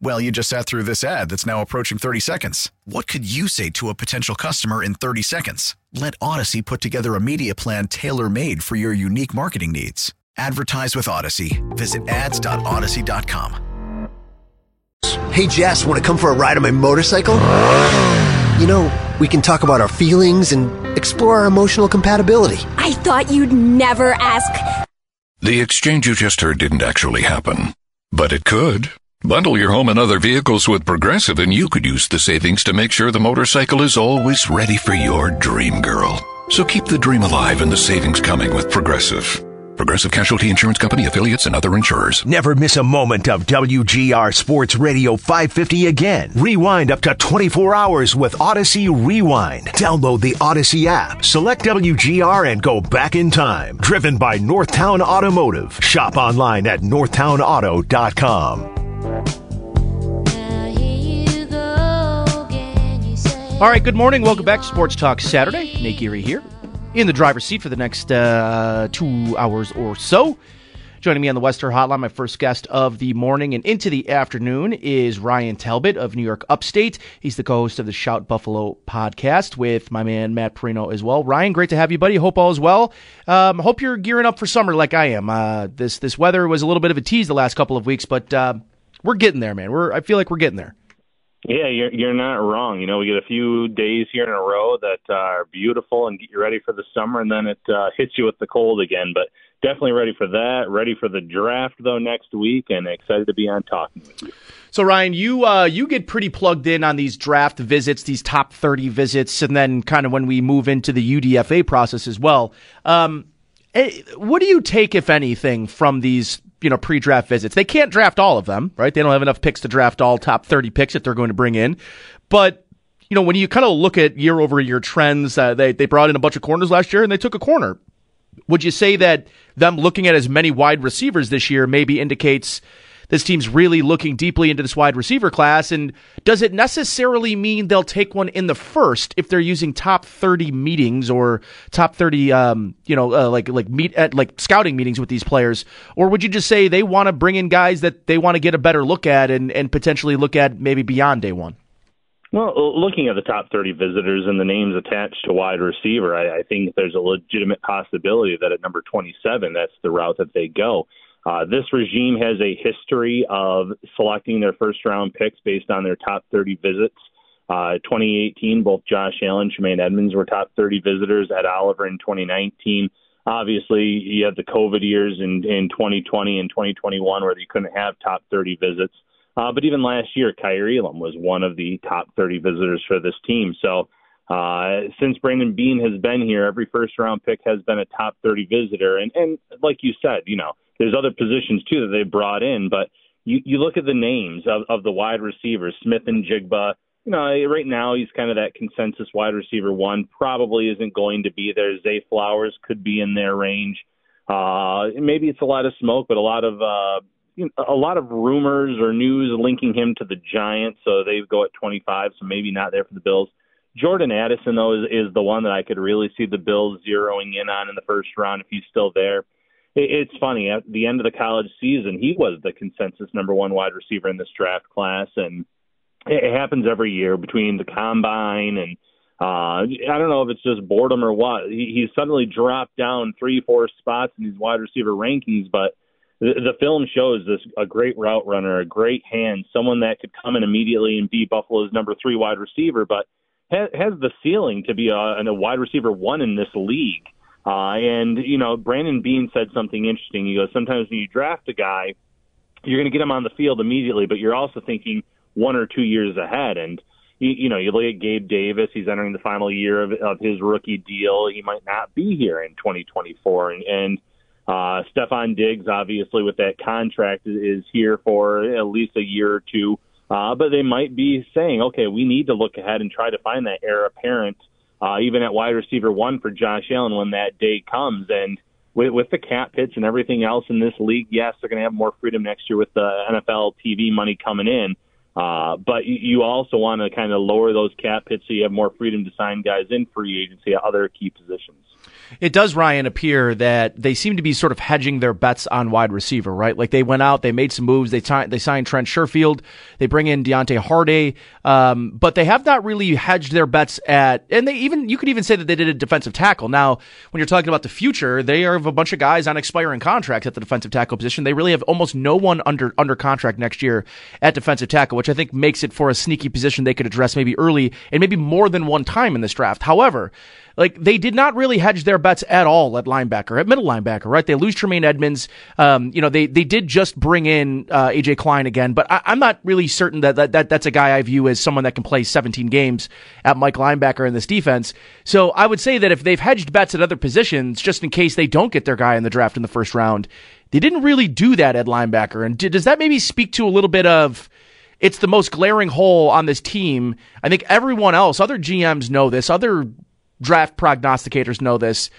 Well, you just sat through this ad that's now approaching 30 seconds. What could you say to a potential customer in 30 seconds? Let Audacy put together a media plan tailor made for your unique marketing needs. Advertise with Audacy. Visit ads.audacy.com. Hey, Jess, want to come for a ride on my motorcycle? You know, we can talk about our feelings and explore our emotional compatibility. I thought you'd never ask. The exchange you just heard didn't actually happen, but it could. Bundle your home and other vehicles with Progressive, and you could use the savings to make sure the motorcycle is always ready for your dream girl. So keep the dream alive and the savings coming with Progressive. Progressive Casualty Insurance Company affiliates and other insurers. Never miss a moment of WGR Sports Radio 550 again. Rewind up to 24 hours with Audacy Rewind. Download the Audacy app, select WGR, and go back in time. Driven by Northtown Automotive. Shop online at northtownauto.com. All right, good morning. Welcome back to Sports Talk Saturday. Nate Geary here in the driver's seat for the next uh, two hours or so. Joining me on the Western Hotline, my first guest of the morning and into the afternoon is Ryan Talbot of New York Upstate. He's the co-host of the Shout Buffalo podcast with my man Matt Parrino as well. Ryan, great to have you, buddy. Hope all is well. Um, hope you're gearing up for summer like I am. Uh, this this weather was a little bit of a tease the last couple of weeks, but uh, we're getting there, man. We're I feel like we're getting there. Yeah, you're you're not wrong. You know, we get a few days here in a row that uh, are beautiful and get you ready for the summer, and then it uh, hits you with the cold again. But definitely ready for that. Ready for the draft though next week, and excited to be on talking with you. So Ryan, you uh, you get pretty plugged in on these draft visits, these top thirty visits, and then kind of when we move into the UDFA process as well. Um, eh, what do you take, if anything, from these you know pre-draft visits. They can't draft all of them, right? They don't have enough picks to draft all top 30 picks that they're going to bring in. But you know, when you kind of look at year over year trends, uh, they they brought in a bunch of corners last year and they took a corner. Would you say that them looking at as many wide receivers this year maybe indicates this team's really looking deeply into this wide receiver class. And does it necessarily mean they'll take one in the first if they're using top 30 meetings or top 30, um, you know, uh, like, like meet at like scouting meetings with these players? Or would you just say they want to bring in guys that they want to get a better look at and, and potentially look at maybe beyond day one? Well, looking at the top 30 visitors and the names attached to wide receiver, I, I think there's a legitimate possibility that at number 27, that's the route that they go. Uh, this regime has a history of selecting their first round picks based on their top 30 visits. Uh, 2018, both Josh Allen, Tremaine Edmunds were top 30 visitors. Ed Oliver in 2019. Obviously, you had the COVID years in, in 2020 and 2021 where you couldn't have top 30 visits. Uh, but even last year, Kaiir Elam was one of the top 30 visitors for this team. So uh, since Brandon Beane has been here, every first round pick has been a top 30 visitor. And, and like you said, you know, there's other positions too that they brought in, but you, you look at the names of, of the wide receivers, Smith-Njigba. You know, right now he's kind of that consensus wide receiver one. Probably isn't going to be there. Zay Flowers could be in their range. Uh, maybe it's a lot of smoke, but a lot of uh, you know, a lot of rumors or news linking him to the Giants. So they go at 25, so maybe not there for the Bills. Jordan Addison though is, is the one that I could really see the Bills zeroing in on in the first round if he's still there it's funny at the end of the college season he was the consensus number one wide receiver in this draft class and it happens every year between the combine and uh I don't know if it's just boredom or what. He, he's suddenly dropped down three four spots in these wide receiver rankings but the, film shows this a great route runner a great hand someone that could come in immediately and be Buffalo's number three wide receiver but has, has the ceiling to be a, a wide receiver one in this league Uh, and, you know, Brandon Beane said something interesting. He goes, sometimes when you draft a guy, you're going to get him on the field immediately, but you're also thinking one or two years ahead. And, you, you know, you look at Gabe Davis, he's entering the final year of, of his rookie deal. He might not be here in 2024. And, and uh, Stefon Diggs, obviously, with that contract, is here for at least a year or two. Uh, but they might be saying, okay, we need to look ahead and try to find that heir apparent, uh, even at wide receiver one for Josh Allen when that day comes. And with, with the cap hits and everything else in this league, yes, they're going to have more freedom next year with the NFL TV money coming in. Uh, but you also want to kind of lower those cap hits so you have more freedom to sign guys in free agency at other key positions. It does, Ryan, appear that they seem to be sort of hedging their bets on wide receiver, right? Like they went out, they made some moves, they t- they signed Trent Sherfield, they bring in Deonte Harty, um, but they have not really hedged their bets at, and they even you could even say that they did a defensive tackle. Now, when you're talking about the future, they have a bunch of guys on expiring contracts at the defensive tackle position. They really have almost no one under under contract next year at defensive tackle, which I think makes it for a sneaky position they could address maybe early and maybe more than one time in this draft. However, like they did not really hedge their bets at all at linebacker, at middle linebacker, right? They lose Tremaine Edmunds. Um, you know, they they did just bring in uh, AJ Klein again, but I, am not really certain that, that that that's a guy I view as someone that can play 17 games at Mike linebacker in this defense. So I would say that if they've hedged bets at other positions, just in case they don't get their guy in the draft in the first round, they didn't really do that at linebacker. And does that maybe speak to a little bit of it's the most glaring hole on this team. I think everyone else, other GMs know this, other draft prognosticators know this.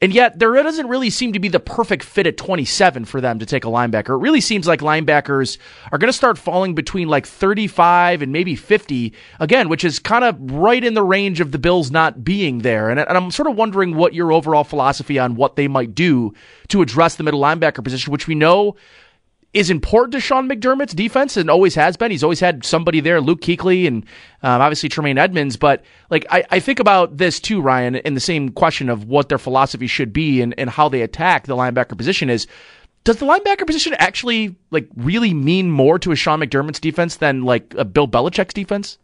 And yet, there doesn't really seem to be the perfect fit at 27 for them to take a linebacker. It really seems like linebackers are going to start falling between like 35 and maybe 50, again, which is kind of right in the range of the Bills not being there. And, I'm sort of wondering what your overall philosophy on what they might do to address the middle linebacker position, which we know is important to Sean McDermott's defense and always has been. He's always had somebody there, Luke Kuechly and um, obviously Tremaine Edmunds. But like I, I think about this too, Ryan, in the same question of what their philosophy should be and, and how they attack the linebacker position is. Does the linebacker position actually like really mean more to a Sean McDermott's defense than like a Bill Belichick's defense?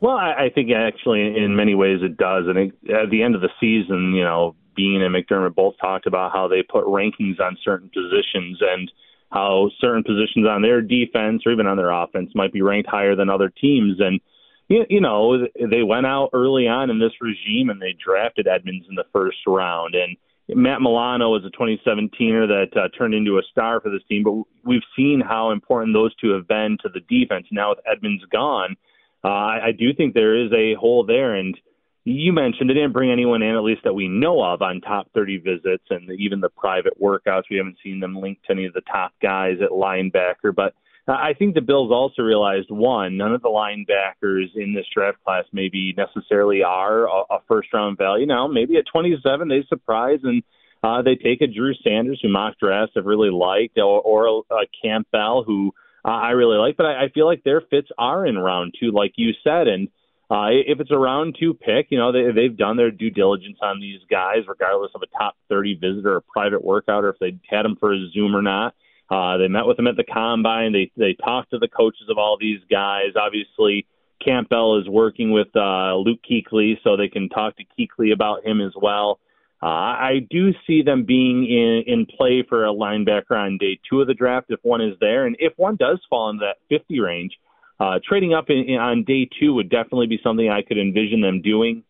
Well, I, I think actually in many ways it does. And it, at the end of the season, you know, Beane and McDermott both talked about how they put rankings on certain positions and how certain positions on their defense or even on their offense might be ranked higher than other teams. And, you know, they went out early on in this regime and they drafted Edmunds in the first round. And Matt Milano was a 2017er that uh, turned into a star for this team, but we've seen how important those two have been to the defense. Now with Edmunds gone, uh, I do think there is a hole there. And, you mentioned they didn't bring anyone in, at least that we know of, on top 30 visits and even the private workouts. We haven't seen them linked to any of the top guys at linebacker. But I think the Bills also realized one, none of the linebackers in this draft class maybe necessarily are a, a first round value. Now, maybe at 27, they surprise and uh, they take a Drew Sanders, who mock drafts have really liked, or, or a, a Campbell, who uh, I really like. But I, I feel like their fits are in round two, like you said. And uh, if it's a round two pick, you know, they, they've done their due diligence on these guys, regardless of a top 30 visitor or a private workout, or if they had them for a Zoom or not. Uh, they met with them at the combine. They they talked to the coaches of all these guys. Obviously, Campbell is working with uh, Luke Kuechly, so they can talk to Kuechly about him as well. Uh, I do see them being in, in play for a linebacker on day two of the draft if one is there, and if one does fall into that 50 range uh, trading up in, in, on day two would definitely be something I could envision them doing.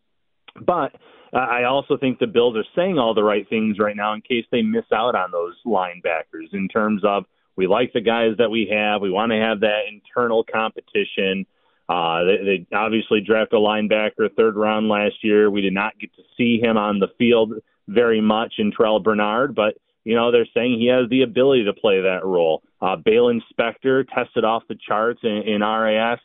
But uh, I also think the Bills are saying all the right things right now in case they miss out on those linebackers in terms of we like the guys that we have. We want to have that internal competition. Uh, they, they obviously drafted a linebacker third round last year. We did not get to see him on the field very much in Terrell Bernard, but you know, they're saying he has the ability to play that role. Uh, Baylon Spector tested off the charts in, in RAS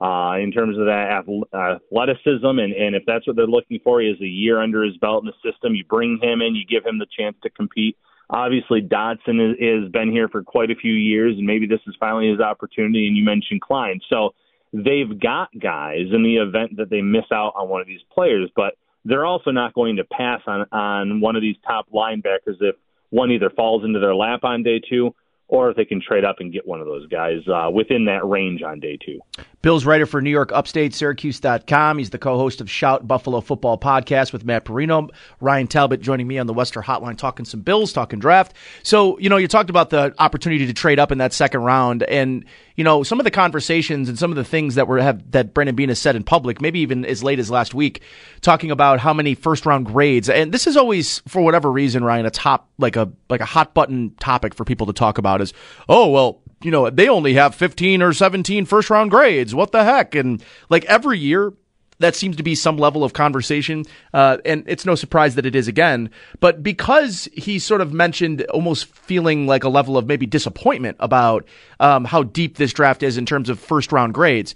uh, in terms of that athleticism, and, and if that's what they're looking for, he has a year under his belt in the system. You bring him in, you give him the chance to compete. Obviously, Dodson has been here for quite a few years, and maybe this is finally his opportunity. And you mentioned Klein, so they've got guys in the event that they miss out on one of these players, but they're also not going to pass on on one of these top linebackers if one either falls into their lap on day two or if they can trade up and get one of those guys uh, within that range on day two. Bill's writer for New York Upstate, Syracuse.com. He's the co host of Shout Buffalo Football Podcast with Matt Parrino. Ryan Talbot joining me on the Western Hotline, talking some Bills, talking draft. So, you know, you talked about the opportunity to trade up in that second round. And, you know, some of the conversations and some of the things that were have that Brandon Beane has said in public, maybe even as late as last week, talking about how many first round grades. And this is always, for whatever reason, Ryan, a top, like a, like a hot button topic for people to talk about is, oh, well, you know, they only have 15 or 17 first round grades. What the heck? And like every year, that seems to be some level of conversation. Uh, and it's no surprise that it is again. But because he sort of mentioned almost feeling like a level of maybe disappointment about um, how deep this draft is in terms of first round grades,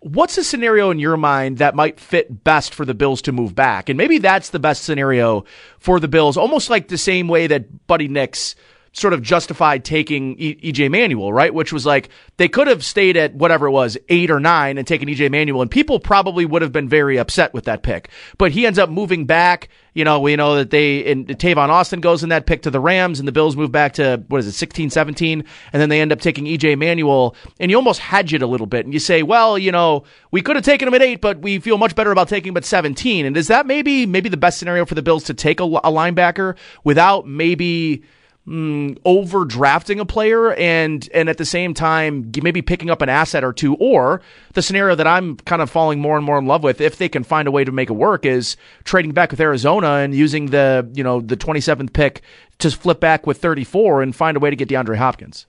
what's a scenario in your mind that might fit best for the Bills to move back? And maybe that's the best scenario for the Bills, almost like the same way that Buddy Nix sort of justified taking EJ Manuel, right? Which was like they could have stayed at whatever it was, eight or nine, and taken EJ Manuel, and people probably would have been very upset with that pick. But he ends up moving back. You know, we know that they and Tavon Austin goes in that pick to the Rams, and the Bills move back to what is it, 16, 17, and then they end up taking EJ Manuel, and you almost hedge it a little bit, and you say, well, you know, we could have taken him at eight, but we feel much better about taking him at 17. And is that maybe maybe the best scenario for the Bills to take a, a linebacker without maybe mm, over drafting a player and and at the same time maybe picking up an asset or two or the scenario that I'm kind of falling more and more in love with if they can find a way to make it work is trading back with Arizona and using the you know the 27th pick to flip back with 34 and find a way to get DeAndre Hopkins.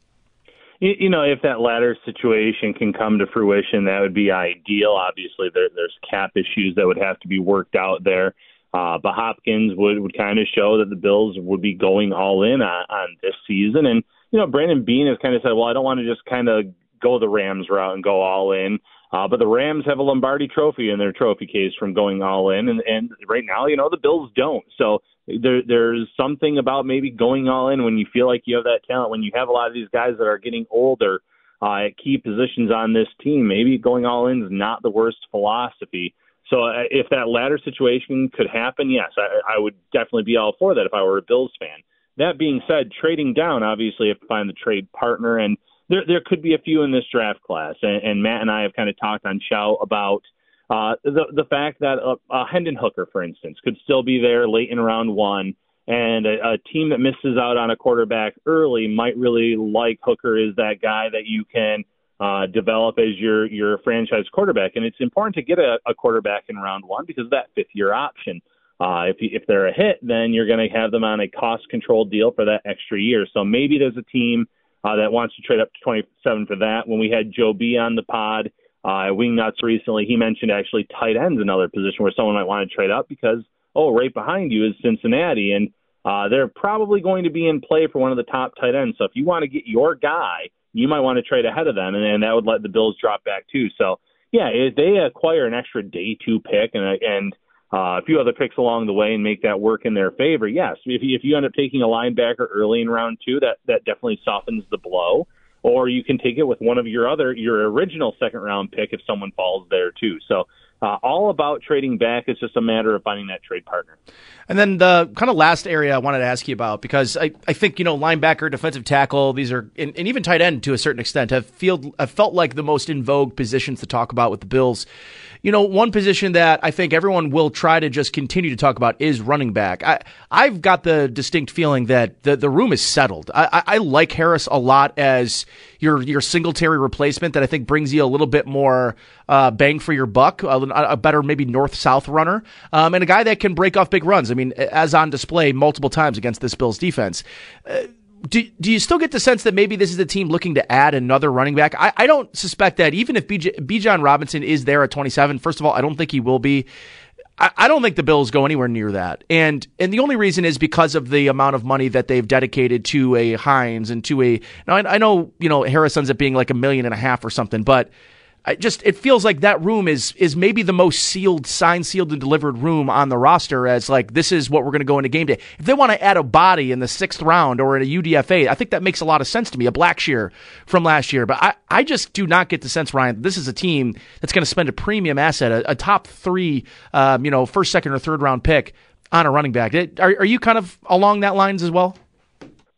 You know, if that latter situation can come to fruition, that would be ideal. Obviously, there, there's cap issues that would have to be worked out there. Uh, but Hopkins would, would kind of show that the Bills would be going all in on, on this season. And, you know, Brandon Beane has kind of said, well, I don't want to just kind of go the Rams route and go all in. Uh, but the Rams have a Lombardi trophy in their trophy case from going all in. And, and right now, you know, the Bills don't. So there, there's something about maybe going all in when you feel like you have that talent, when you have a lot of these guys that are getting older uh, at key positions on this team. Maybe going all in is not the worst philosophy. So uh, if that latter situation could happen, yes, I, I would definitely be all for that if I were a Bills fan. That being said, trading down, obviously, if find the trade partner, and there there could be a few in this draft class. And, and Matt and I have kind of talked on show about uh, the the fact that uh, uh, Hendon Hooker, for instance, could still be there late in round one, and a, a team that misses out on a quarterback early might really like Hooker is that guy that you can uh, develop as your your franchise quarterback. And it's important to get a, a quarterback in round one because that fifth year option. Uh, if if they're a hit, then you're going to have them on a cost controlled deal for that extra year. So maybe there's a team uh, that wants to trade up to 27 for that. When we had Joe B on the pod, uh, Wingnuts recently, he mentioned actually tight ends another position where someone might want to trade up because oh, right behind you is Cincinnati, and uh, they're probably going to be in play for one of the top tight ends. So if you want to get your guy you might want to trade ahead of them, and, and that would let the Bills drop back too. So yeah, if they acquire an extra day two pick and and uh, a few other picks along the way and make that work in their favor, yes. If you, if you end up taking a linebacker early in round two, that that definitely softens the blow. Or you can take it with one of your other your original second round pick if someone falls there too. So uh, all about trading back. It's just a matter of finding that trade partner. And then the kind of last area I wanted to ask you about because I, I think you know linebacker, defensive tackle, these are and, and even tight end to a certain extent have feel have felt like the most in vogue positions to talk about with the Bills. You know, one position that I think everyone will try to just continue to talk about is running back. I, I've got the distinct feeling that the, the room is settled. I, I, I like Harris a lot as your your Singletary replacement that I think brings you a little bit more uh, bang for your buck, a, a better maybe north south runner, um, and a guy that can break off big runs. I mean, as on display multiple times against this Bills defense. Uh, do, do you still get the sense that maybe this is a team looking to add another running back? I, I don't suspect that even if Bijan Robinson is there at 27, first of all, I don't think he will be. I, I don't think the Bills go anywhere near that. And and the only reason is because of the amount of money that they've dedicated to a Hines and to a now I, I know, you know, Harris ends up being like a million and a half or something, but I just it feels like that room is is maybe the most sealed, signed, sealed, and delivered room on the roster. As like this is what we're going to go into game day. If they want to add a body in the sixth round or in a UDFA, I think that makes a lot of sense to me. A Blackshear from last year, but I I just do not get the sense, Ryan, this is a team that's going to spend a premium asset, a, a top three, um, you know, first, second, or third round pick on a running back. Are are you kind of along that lines as well?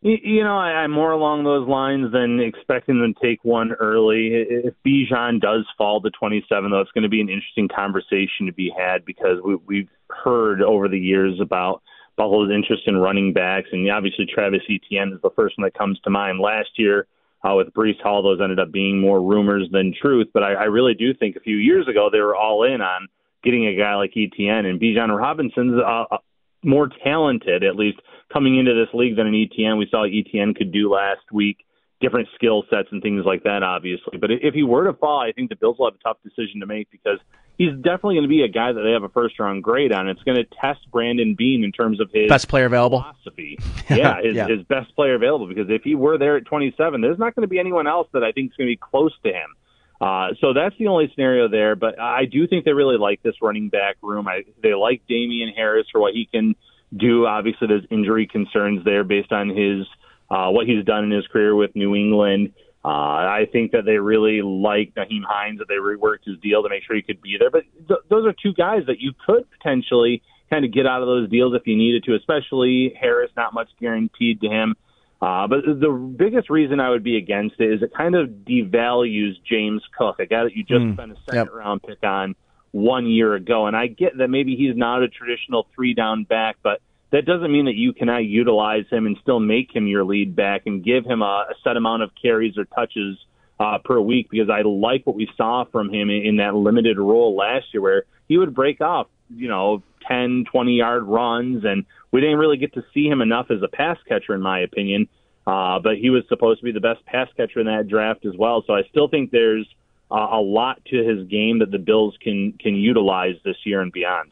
You know, I'm more along those lines than expecting them to take one early. If Bijan does fall to 27, though, it's going to be an interesting conversation to be had because we, we've heard over the years about Buffalo's interest in running backs, and obviously Travis Etienne is the first one that comes to mind. Last year uh, with Breece Hall, those ended up being more rumors than truth, but I, I really do think a few years ago they were all in on getting a guy like Etienne, and Bijan Robinson's uh, more talented, at least coming into this league, than an Etienne. We saw Etienne could do last week, different skill sets and things like that, obviously. But if he were to fall, I think the Bills will have a tough decision to make because he's definitely going to be a guy that they have a first round grade on. It's going to test Brandon Beane in terms of his best player available philosophy. yeah, his, yeah. his best player available because if he were there at 27, there's not going to be anyone else that I think is going to be close to him. Uh, so that's the only scenario there. But I do think they really like this running back room. I, they like Damien Harris for what he can do. Obviously, there's injury concerns there based on his uh, what he's done in his career with New England. Uh, I think that they really like Nyheim Hines, that they reworked his deal to make sure he could be there. But th- those are two guys that you could potentially kind of get out of those deals if you needed to, especially Harris, not much guaranteed to him. Uh, but the biggest reason I would be against it is it kind of devalues James Cook, a guy that you just mm, spent a second yep. round pick on one year ago. And I get that maybe he's not a traditional three down back, but that doesn't mean that you cannot utilize him and still make him your lead back and give him a, a set amount of carries or touches uh, per week because I like what we saw from him in, in that limited role last year where he would break off, you know, 10, 20 yard runs and we didn't really get to see him enough as a pass catcher, in my opinion. Uh, but he was supposed to be the best pass catcher in that draft as well. So I still think there's uh, a lot to his game that the Bills can can utilize this year and beyond.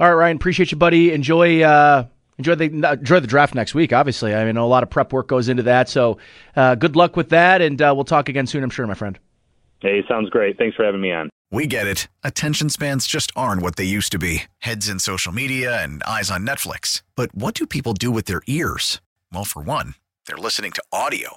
All right, Ryan, appreciate you, buddy. Enjoy. Uh... Enjoy the enjoy the draft next week. Obviously, I mean a lot of prep work goes into that. So, uh, good luck with that, and uh, we'll talk again soon. I'm sure, my friend. Hey, sounds great. Thanks for having me on. We get it. Attention spans just aren't what they used to be. Heads in social media and eyes on Netflix. But what do people do with their ears? Well, for one, they're listening to audio.